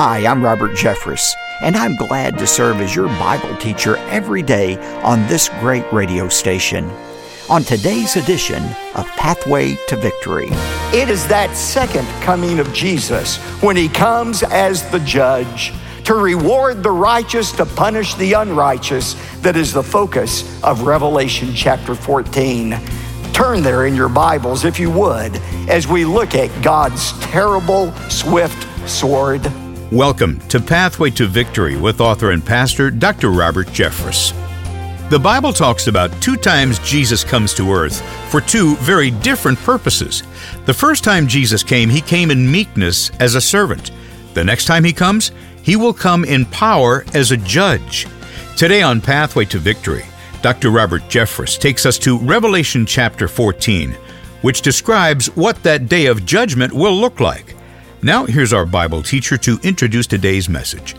Hi, I'm Robert Jeffress, and I'm glad to serve as your Bible teacher every day on this great radio station. On today's edition of Pathway to Victory, it is that second coming of Jesus when he comes as the judge to reward the righteous, to punish the unrighteous, that is the focus of Revelation chapter 14. Turn there in your Bibles, if you would, as we look at God's terrible, swift sword. Welcome to Pathway to Victory with author and pastor Dr. Robert Jeffress. The Bible talks about two times Jesus comes to earth for two very different purposes. The first time Jesus came, he came in meekness as a servant. The next time he comes, he will come in power as a judge. Today on Pathway to Victory, Dr. Robert Jeffress takes us to Revelation chapter 14, which describes what that day of judgment will look like. Now, here's our Bible teacher to introduce today's message.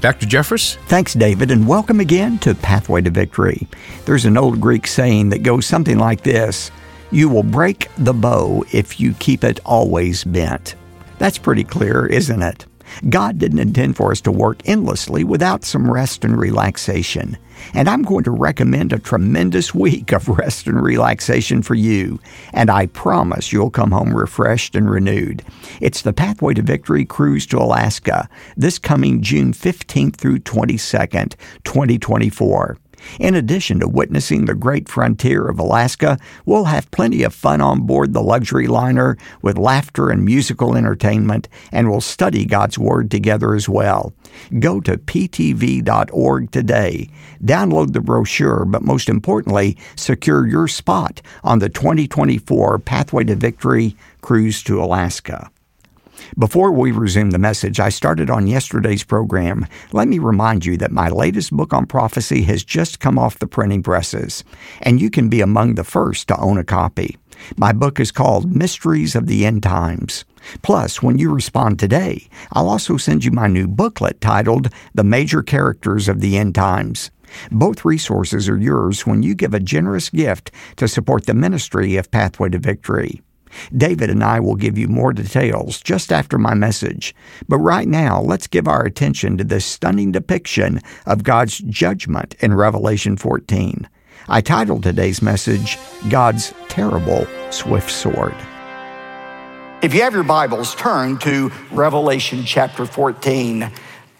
Dr. Jeffress? Thanks, David, and welcome again to Pathway to Victory. There's an old Greek saying that goes something like this You will break the bow if you keep it always bent. That's pretty clear, isn't it? God didn't intend for us to work endlessly without some rest and relaxation. And I'm going to recommend a tremendous week of rest and relaxation for you. And I promise you'll come home refreshed and renewed. It's the Pathway to Victory Cruise to Alaska this coming June 15th through 22nd, 2024. In addition to witnessing the great frontier of Alaska, we'll have plenty of fun on board the luxury liner with laughter and musical entertainment, and we'll study God's Word together as well. Go to ptv.org today, download the brochure, but most importantly, secure your spot on the 2024 Pathway to Victory Cruise to Alaska. Before we resume the message I started on yesterday's program, let me remind you that my latest book on prophecy has just come off the printing presses, and you can be among the first to own a copy. My book is called Mysteries of the End Times. Plus, when you respond today, I'll also send you my new booklet titled The Major Characters of the End Times. Both resources are yours when you give a generous gift to support the ministry of Pathway to Victory. David and I will give you more details just after my message. But right now, let's give our attention to this stunning depiction of God's judgment in Revelation 14. I titled today's message, God's Terrible Swift Sword. If you have your Bibles, turn to Revelation chapter 14.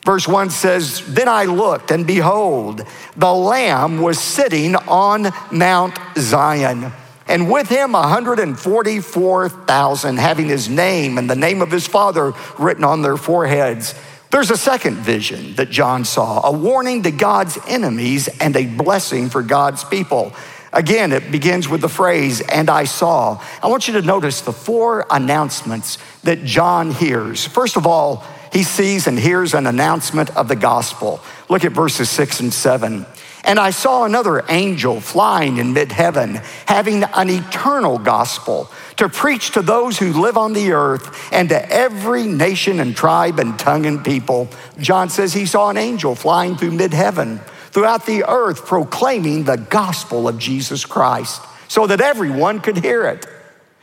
Verse 1 says, Then I looked, and behold, the Lamb was sitting on Mount Zion and with him 144,000 having his name and the name of his father written on their foreheads. There's a second vision that John saw, a warning to God's enemies and a blessing for God's people. Again, it begins with the phrase, and I saw. I want you to notice the four announcements that John hears. First of all, he sees and hears an announcement of the gospel. Look at verses six and seven. And I saw another angel flying in mid heaven, having an eternal gospel to preach to those who live on the earth and to every nation and tribe and tongue and people. John says he saw an angel flying through mid heaven, throughout the earth, proclaiming the gospel of Jesus Christ so that everyone could hear it.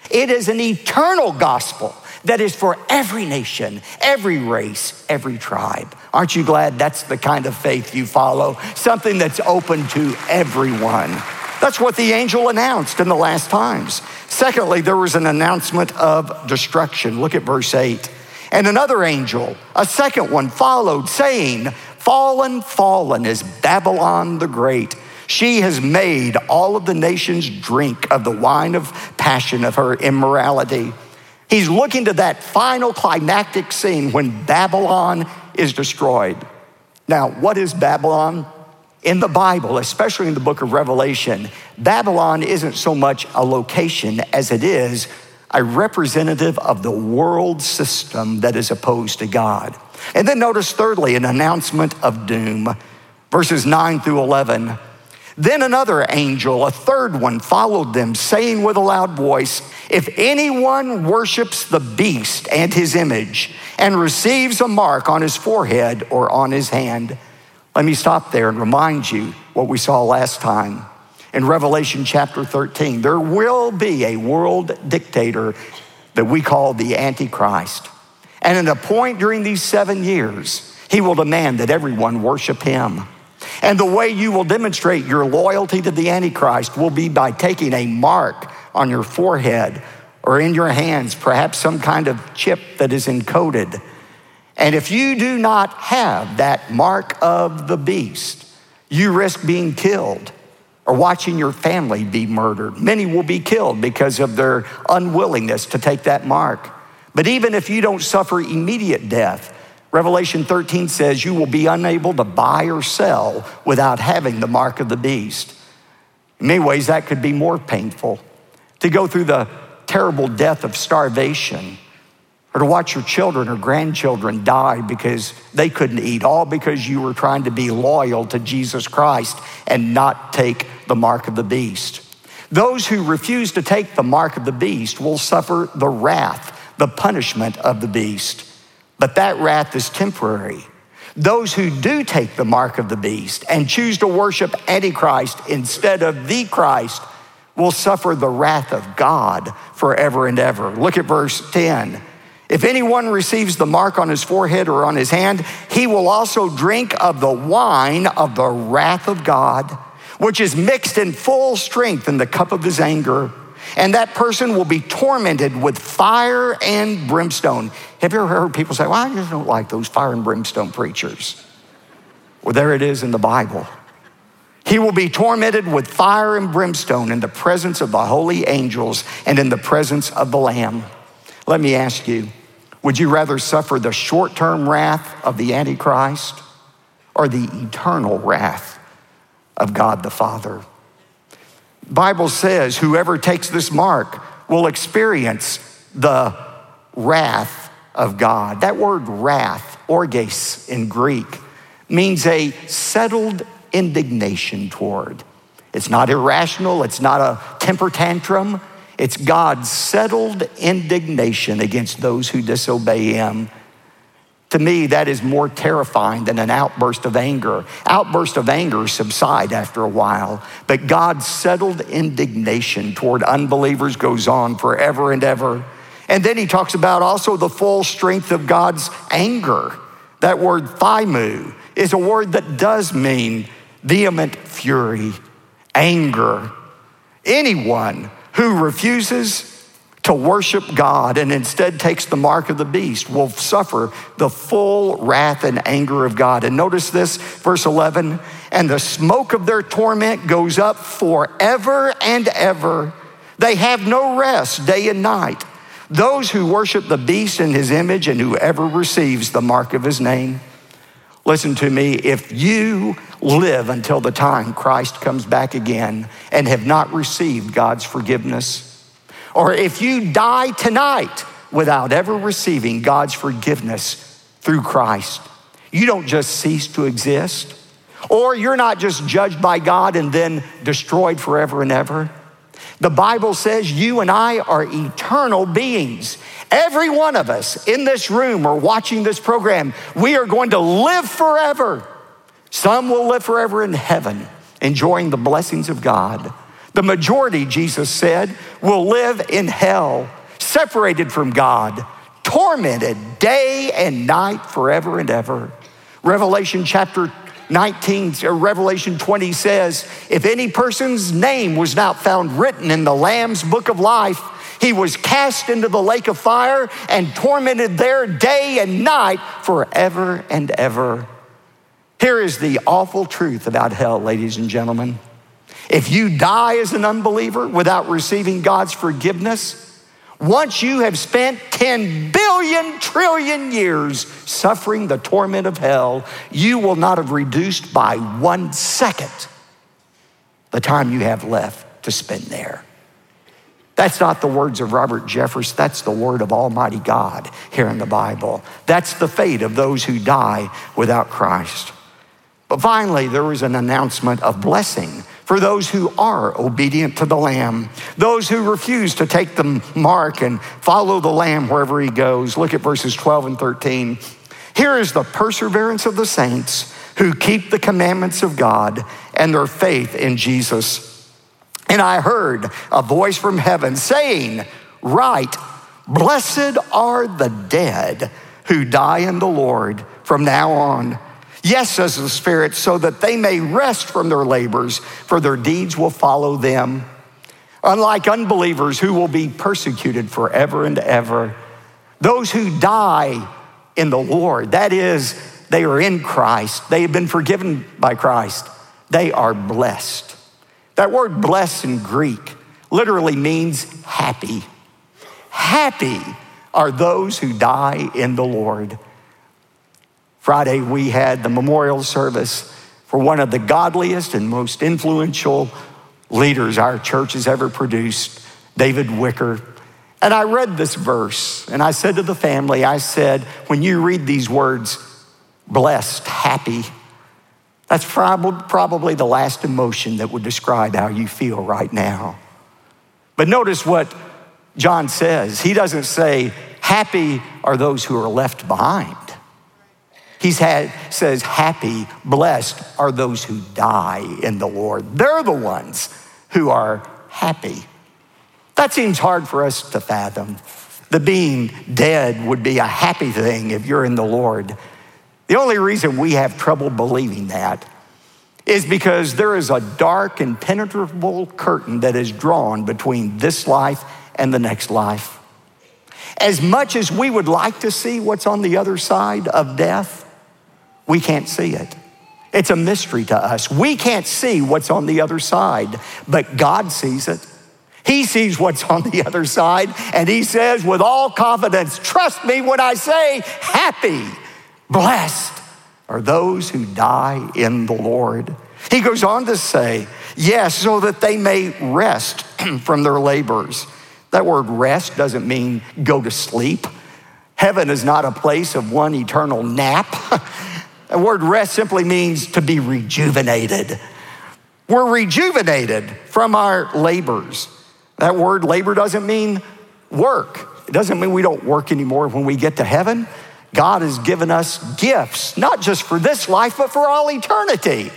It is an eternal gospel that is for every nation, every race, every tribe. Aren't you glad that's the kind of faith you follow? Something that's open to everyone. That's what the angel announced in the last times. Secondly, there was an announcement of destruction. Look at verse 8. And another angel, a second one, followed, saying, Fallen, fallen is Babylon the Great. She has made all of the nations drink of the wine of passion of her immorality. He's looking to that final climactic scene when Babylon is destroyed. Now, what is Babylon? In the Bible, especially in the book of Revelation, Babylon isn't so much a location as it is a representative of the world system that is opposed to God. And then notice, thirdly, an announcement of doom. Verses 9 through 11 then another angel, a third one, followed them, saying with a loud voice, If anyone worships the beast and his image and receives a mark on his forehead or on his hand, let me stop there and remind you what we saw last time. In Revelation chapter 13, there will be a world dictator that we call the Antichrist. And at a point during these seven years, he will demand that everyone worship him. And the way you will demonstrate your loyalty to the Antichrist will be by taking a mark on your forehead or in your hands, perhaps some kind of chip that is encoded. And if you do not have that mark of the beast, you risk being killed or watching your family be murdered. Many will be killed because of their unwillingness to take that mark. But even if you don't suffer immediate death, Revelation 13 says you will be unable to buy or sell without having the mark of the beast. In many ways, that could be more painful to go through the terrible death of starvation or to watch your children or grandchildren die because they couldn't eat, all because you were trying to be loyal to Jesus Christ and not take the mark of the beast. Those who refuse to take the mark of the beast will suffer the wrath, the punishment of the beast. But that wrath is temporary. Those who do take the mark of the beast and choose to worship Antichrist instead of the Christ will suffer the wrath of God forever and ever. Look at verse 10. If anyone receives the mark on his forehead or on his hand, he will also drink of the wine of the wrath of God, which is mixed in full strength in the cup of his anger. And that person will be tormented with fire and brimstone. Have you ever heard people say, Well, I just don't like those fire and brimstone preachers? Well, there it is in the Bible. He will be tormented with fire and brimstone in the presence of the holy angels and in the presence of the Lamb. Let me ask you would you rather suffer the short term wrath of the Antichrist or the eternal wrath of God the Father? Bible says whoever takes this mark will experience the wrath of God. That word wrath, orges in Greek, means a settled indignation toward. It's not irrational, it's not a temper tantrum. It's God's settled indignation against those who disobey Him. To me, that is more terrifying than an outburst of anger. Outbursts of anger subside after a while, but God's settled indignation toward unbelievers goes on forever and ever. And then he talks about also the full strength of God's anger. That word thymu is a word that does mean vehement fury, anger. Anyone who refuses to worship God and instead takes the mark of the beast will suffer the full wrath and anger of God. And notice this, verse 11, and the smoke of their torment goes up forever and ever. They have no rest day and night. Those who worship the beast in his image and whoever receives the mark of his name. Listen to me, if you live until the time Christ comes back again and have not received God's forgiveness, or if you die tonight without ever receiving God's forgiveness through Christ, you don't just cease to exist, or you're not just judged by God and then destroyed forever and ever. The Bible says you and I are eternal beings. Every one of us in this room or watching this program, we are going to live forever. Some will live forever in heaven, enjoying the blessings of God. The majority, Jesus said, will live in hell, separated from God, tormented day and night forever and ever. Revelation chapter 19, or Revelation 20 says, if any person's name was not found written in the Lamb's book of life, he was cast into the lake of fire and tormented there day and night forever and ever. Here is the awful truth about hell, ladies and gentlemen. If you die as an unbeliever without receiving God's forgiveness, once you have spent 10 billion trillion years suffering the torment of hell, you will not have reduced by one second the time you have left to spend there. That's not the words of Robert Jeffress. That's the word of Almighty God here in the Bible. That's the fate of those who die without Christ. But finally, there was an announcement of blessing for those who are obedient to the Lamb, those who refuse to take the mark and follow the Lamb wherever he goes. Look at verses 12 and 13. Here is the perseverance of the saints who keep the commandments of God and their faith in Jesus. And I heard a voice from heaven saying, Write, blessed are the dead who die in the Lord from now on. Yes, says the Spirit, so that they may rest from their labors, for their deeds will follow them. Unlike unbelievers who will be persecuted forever and ever, those who die in the Lord, that is, they are in Christ, they have been forgiven by Christ, they are blessed. That word blessed in Greek literally means happy. Happy are those who die in the Lord. Friday, we had the memorial service for one of the godliest and most influential leaders our church has ever produced, David Wicker. And I read this verse and I said to the family, I said, when you read these words, blessed, happy, that's probably the last emotion that would describe how you feel right now. But notice what John says. He doesn't say, happy are those who are left behind. He says, happy, blessed are those who die in the Lord. They're the ones who are happy. That seems hard for us to fathom. The being dead would be a happy thing if you're in the Lord. The only reason we have trouble believing that is because there is a dark, impenetrable curtain that is drawn between this life and the next life. As much as we would like to see what's on the other side of death, we can't see it. It's a mystery to us. We can't see what's on the other side, but God sees it. He sees what's on the other side, and He says with all confidence, Trust me when I say, happy, blessed are those who die in the Lord. He goes on to say, Yes, so that they may rest from their labors. That word rest doesn't mean go to sleep. Heaven is not a place of one eternal nap. The word rest simply means to be rejuvenated. We're rejuvenated from our labors. That word labor doesn't mean work. It doesn't mean we don't work anymore when we get to heaven. God has given us gifts, not just for this life, but for all eternity.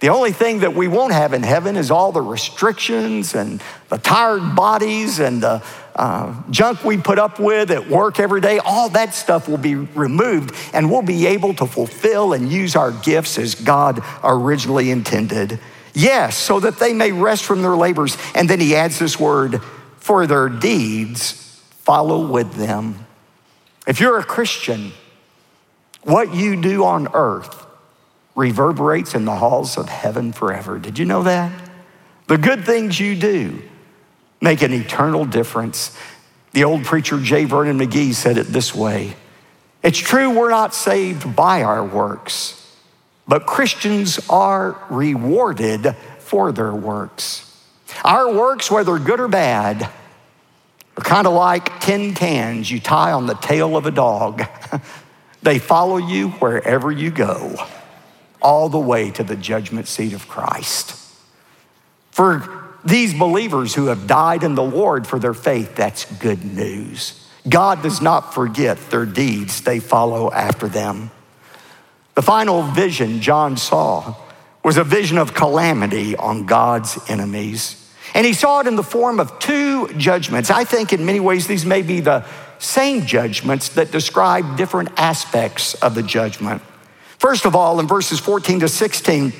The only thing that we won't have in heaven is all the restrictions and the tired bodies and the uh, junk we put up with at work every day. All that stuff will be removed and we'll be able to fulfill and use our gifts as God originally intended. Yes, so that they may rest from their labors. And then he adds this word, for their deeds follow with them. If you're a Christian, what you do on earth reverberates in the halls of heaven forever. Did you know that? The good things you do make an eternal difference. The old preacher J. Vernon McGee said it this way It's true we're not saved by our works, but Christians are rewarded for their works. Our works, whether good or bad, are kind of like tin cans you tie on the tail of a dog. they follow you wherever you go all the way to the judgment seat of Christ. For these believers who have died in the Lord for their faith, that's good news. God does not forget their deeds, they follow after them. The final vision John saw was a vision of calamity on God's enemies. And he saw it in the form of two judgments. I think in many ways these may be the same judgments that describe different aspects of the judgment. First of all, in verses 14 to 16,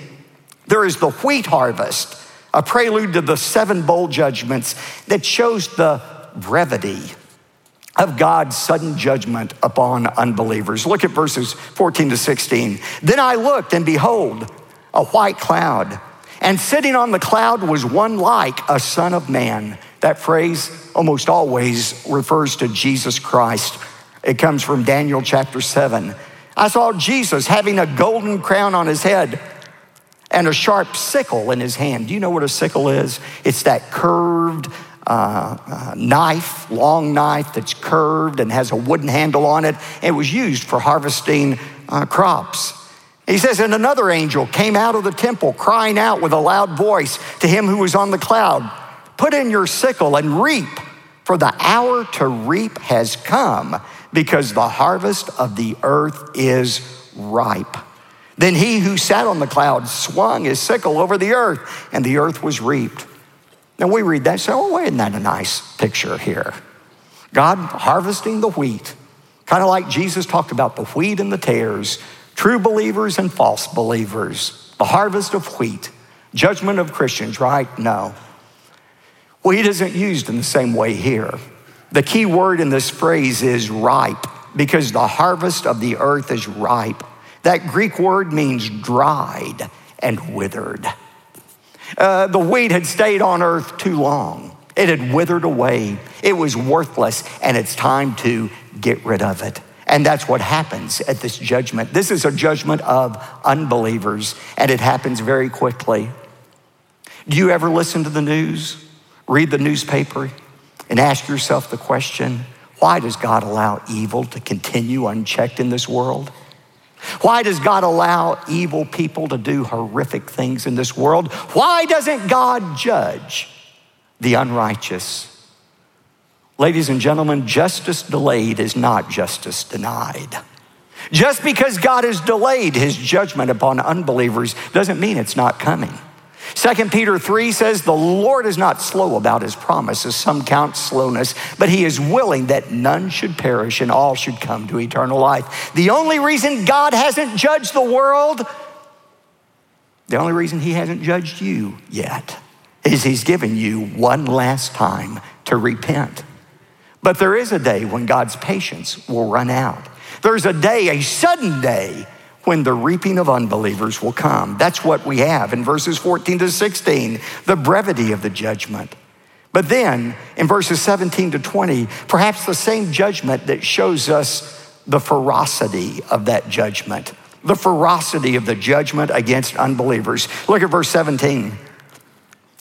there is the wheat harvest, a prelude to the seven bowl judgments that shows the brevity of God's sudden judgment upon unbelievers. Look at verses 14 to 16. Then I looked, and behold, a white cloud, and sitting on the cloud was one like a son of man. That phrase almost always refers to Jesus Christ. It comes from Daniel chapter 7. I saw Jesus having a golden crown on his head and a sharp sickle in his hand. Do you know what a sickle is? It's that curved uh, uh, knife, long knife that's curved and has a wooden handle on it. It was used for harvesting uh, crops. He says, and another angel came out of the temple crying out with a loud voice to him who was on the cloud, Put in your sickle and reap, for the hour to reap has come because the harvest of the earth is ripe. Then he who sat on the cloud swung his sickle over the earth, and the earth was reaped. Now we read that and say, oh, isn't that a nice picture here? God harvesting the wheat, Kind of like Jesus talked about the wheat and the tares, true believers and false believers, the harvest of wheat, judgment of Christians, right? No. Wheat isn't used in the same way here. The key word in this phrase is ripe because the harvest of the earth is ripe. That Greek word means dried and withered. Uh, the wheat had stayed on earth too long. It had withered away. It was worthless, and it's time to get rid of it. And that's what happens at this judgment. This is a judgment of unbelievers, and it happens very quickly. Do you ever listen to the news, read the newspaper, and ask yourself the question why does God allow evil to continue unchecked in this world? Why does God allow evil people to do horrific things in this world? Why doesn't God judge the unrighteous? Ladies and gentlemen, justice delayed is not justice denied. Just because God has delayed his judgment upon unbelievers doesn't mean it's not coming. 2 Peter 3 says, The Lord is not slow about his promises, some count slowness, but he is willing that none should perish and all should come to eternal life. The only reason God hasn't judged the world, the only reason he hasn't judged you yet, is he's given you one last time to repent. But there is a day when God's patience will run out. There's a day, a sudden day, when the reaping of unbelievers will come. That's what we have in verses 14 to 16, the brevity of the judgment. But then in verses 17 to 20, perhaps the same judgment that shows us the ferocity of that judgment, the ferocity of the judgment against unbelievers. Look at verse 17.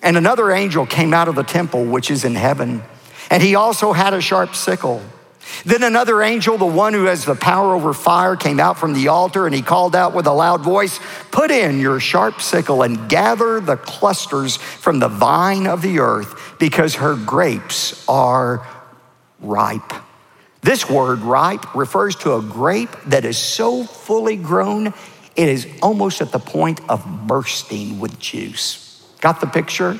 And another angel came out of the temple which is in heaven and he also had a sharp sickle. Then another angel, the one who has the power over fire, came out from the altar and he called out with a loud voice Put in your sharp sickle and gather the clusters from the vine of the earth, because her grapes are ripe. This word ripe refers to a grape that is so fully grown, it is almost at the point of bursting with juice. Got the picture?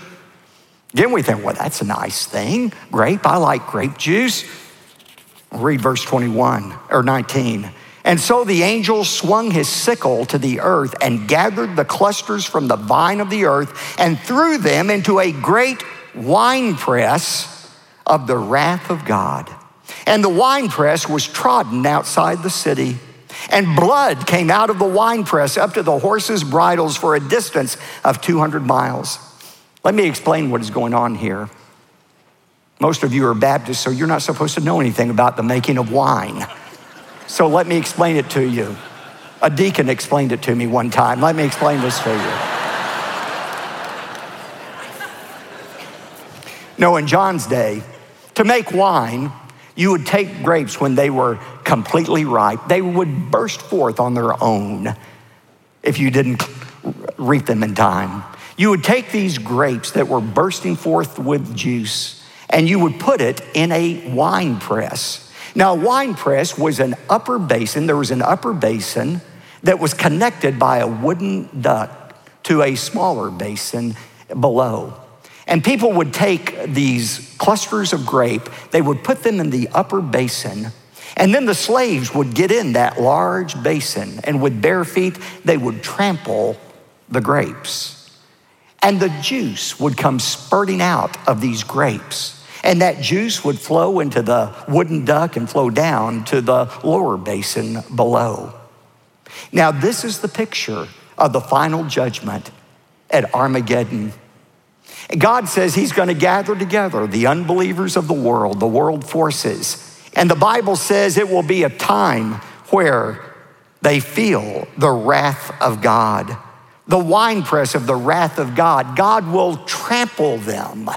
Then we think, well, that's a nice thing. Grape, I like grape juice. Read verse 21 or 19. And so the angel swung his sickle to the earth and gathered the clusters from the vine of the earth and threw them into a great winepress of the wrath of God. And the winepress was trodden outside the city. And blood came out of the winepress up to the horses' bridles for a distance of 200 miles. Let me explain what is going on here. Most of you are Baptists, so you're not supposed to know anything about the making of wine. So let me explain it to you. A deacon explained it to me one time. Let me explain this to you. No, in John's day, to make wine, you would take grapes when they were completely ripe. They would burst forth on their own if you didn't reap them in time. You would take these grapes that were bursting forth with juice and you would put it in a wine press. Now, a wine press was an upper basin, there was an upper basin that was connected by a wooden duct to a smaller basin below. And people would take these clusters of grape, they would put them in the upper basin, and then the slaves would get in that large basin, and with bare feet, they would trample the grapes. And the juice would come spurting out of these grapes. And that juice would flow into the wooden duct and flow down to the lower basin below. Now, this is the picture of the final judgment at Armageddon. God says He's going to gather together the unbelievers of the world, the world forces. And the Bible says it will be a time where they feel the wrath of God the winepress of the wrath of God. God will trample them.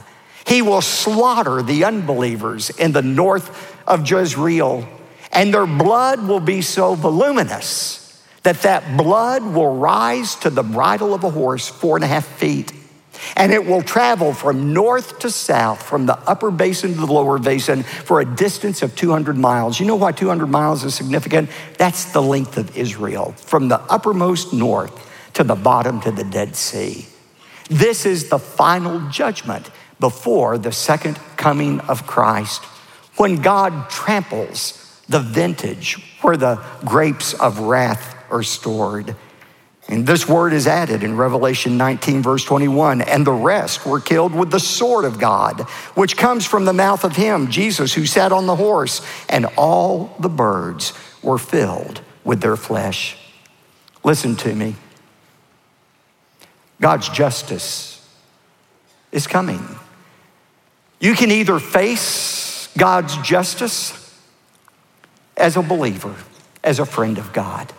He will slaughter the unbelievers in the north of Jezreel, and their blood will be so voluminous that that blood will rise to the bridle of a horse four and a half feet. And it will travel from north to south, from the upper basin to the lower basin, for a distance of 200 miles. You know why 200 miles is significant? That's the length of Israel, from the uppermost north to the bottom to the Dead Sea. This is the final judgment before the second coming of Christ when God tramples the vintage, where the grapes of wrath are stored. And this word is added in Revelation 19, verse 21. And the rest were killed with the sword of God, which comes from the mouth of him, Jesus, who sat on the horse. And all the birds were filled with their flesh. Listen to me. God's justice is coming. You can either face God's justice as a believer, as a friend of God.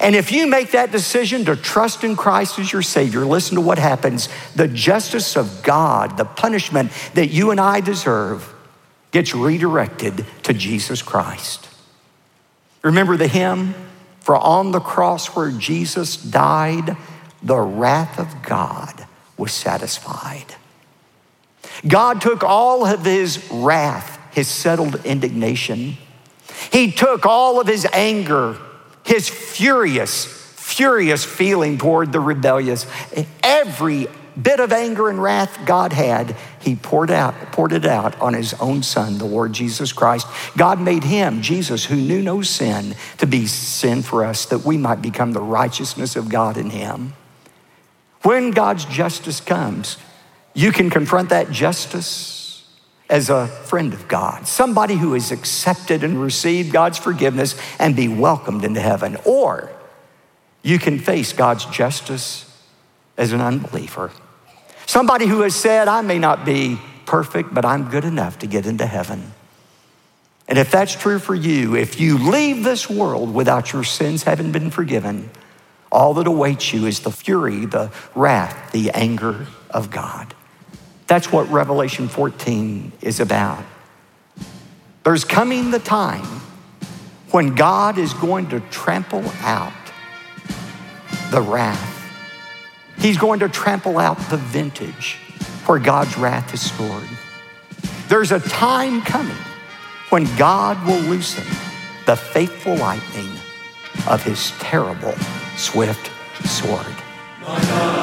And if you make that decision to trust in Christ as your Savior, listen to what happens. The justice of God, the punishment that you and I deserve, gets redirected to Jesus Christ. Remember the hymn? For on the cross where Jesus died, the wrath of God was satisfied. God took all of his wrath, his settled indignation. He took all of his anger, his furious, furious feeling toward the rebellious. Every bit of anger and wrath God had, he poured out, poured it out on his own son, the Lord Jesus Christ. God made him, Jesus, who knew no sin, to be sin for us, that we might become the righteousness of God in him. When God's justice comes, you can confront that justice as a friend of God, somebody who has accepted and received God's forgiveness and be welcomed into heaven. Or you can face God's justice as an unbeliever, somebody who has said, I may not be perfect, but I'm good enough to get into heaven. And if that's true for you, if you leave this world without your sins having been forgiven, all that awaits you is the fury, the wrath, the anger of God. That's what Revelation 14 is about. There's coming the time when God is going to trample out the wrath. He's going to trample out the vintage where God's wrath is stored. There's a time coming when God will loosen the faithful lightning of his terrible swift sword.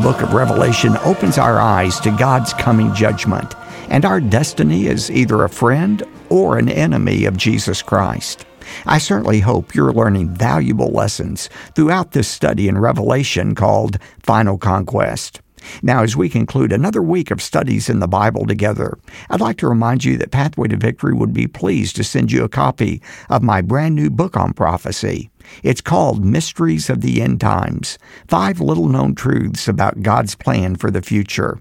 Book of Revelation opens our eyes to God's coming judgment and our destiny as either a friend or an enemy of Jesus Christ. I certainly hope you're learning valuable lessons throughout this study in Revelation called Final Conquest. Now, as we conclude another week of studies in the Bible together, I'd like to remind you that Pathway to Victory would be pleased to send you a copy of my brand new book on prophecy. It's called Mysteries of the End Times Five Little Known Truths About God's Plan for the Future.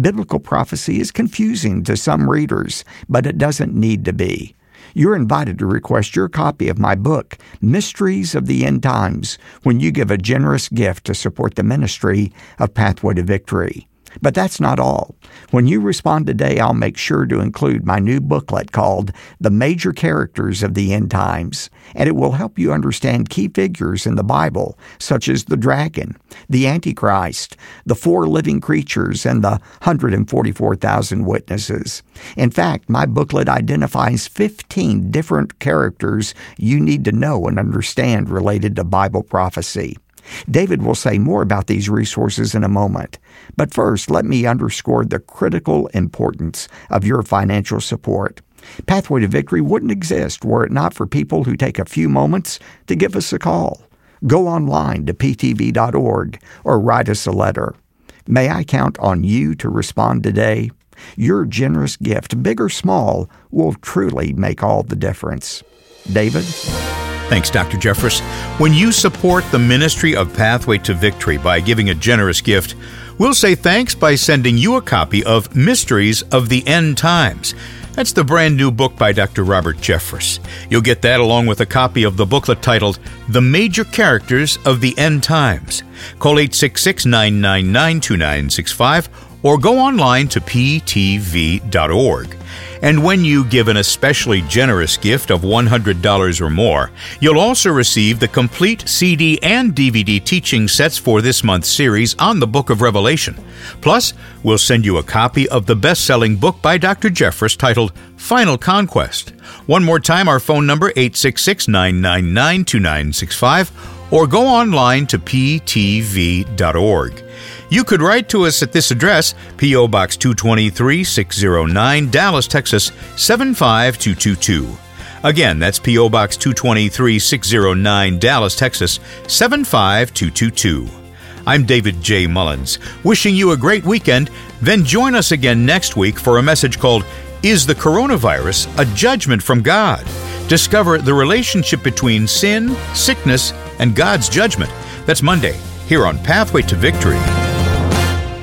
Biblical prophecy is confusing to some readers, but it doesn't need to be. You're invited to request your copy of my book, Mysteries of the End Times, when you give a generous gift to support the ministry of Pathway to Victory. But that's not all. When you respond today, I'll make sure to include my new booklet called The Major Characters of the End Times, and it will help you understand key figures in the Bible, such as the dragon, the Antichrist, the four living creatures, and the 144,000 witnesses. In fact, my booklet identifies 15 different characters you need to know and understand related to Bible prophecy. David will say more about these resources in a moment. But first, let me underscore the critical importance of your financial support. Pathway to Victory wouldn't exist were it not for people who take a few moments to give us a call. Go online to ptv.org or write us a letter. May I count on you to respond today? Your generous gift, big or small, will truly make all the difference. David? Thanks, Dr. Jeffress. When you support the ministry of Pathway to Victory by giving a generous gift, we'll say thanks by sending you a copy of Mysteries of the End Times. That's the brand new book by Dr. Robert Jeffress. You'll get that along with a copy of the booklet titled The Major Characters of the End Times. Call 866 999 2965 or go online to ptv.org. And when you give an especially generous gift of $100 or more, you'll also receive the complete CD and DVD teaching sets for this month's series on the book of Revelation. Plus, we'll send you a copy of the best selling book by Dr. Jeffress titled Final Conquest. One more time, our phone number 866 999 2965 or go online to ptv.org. You could write to us at this address, P.O. Box 223 609, Dallas, Texas 75222. Again, that's P.O. Box 223 609, Dallas, Texas 75222. I'm David J. Mullins, wishing you a great weekend. Then join us again next week for a message called Is the Coronavirus a Judgment from God? Discover the relationship between sin, sickness, and God's judgment. That's Monday, here on Pathway to Victory.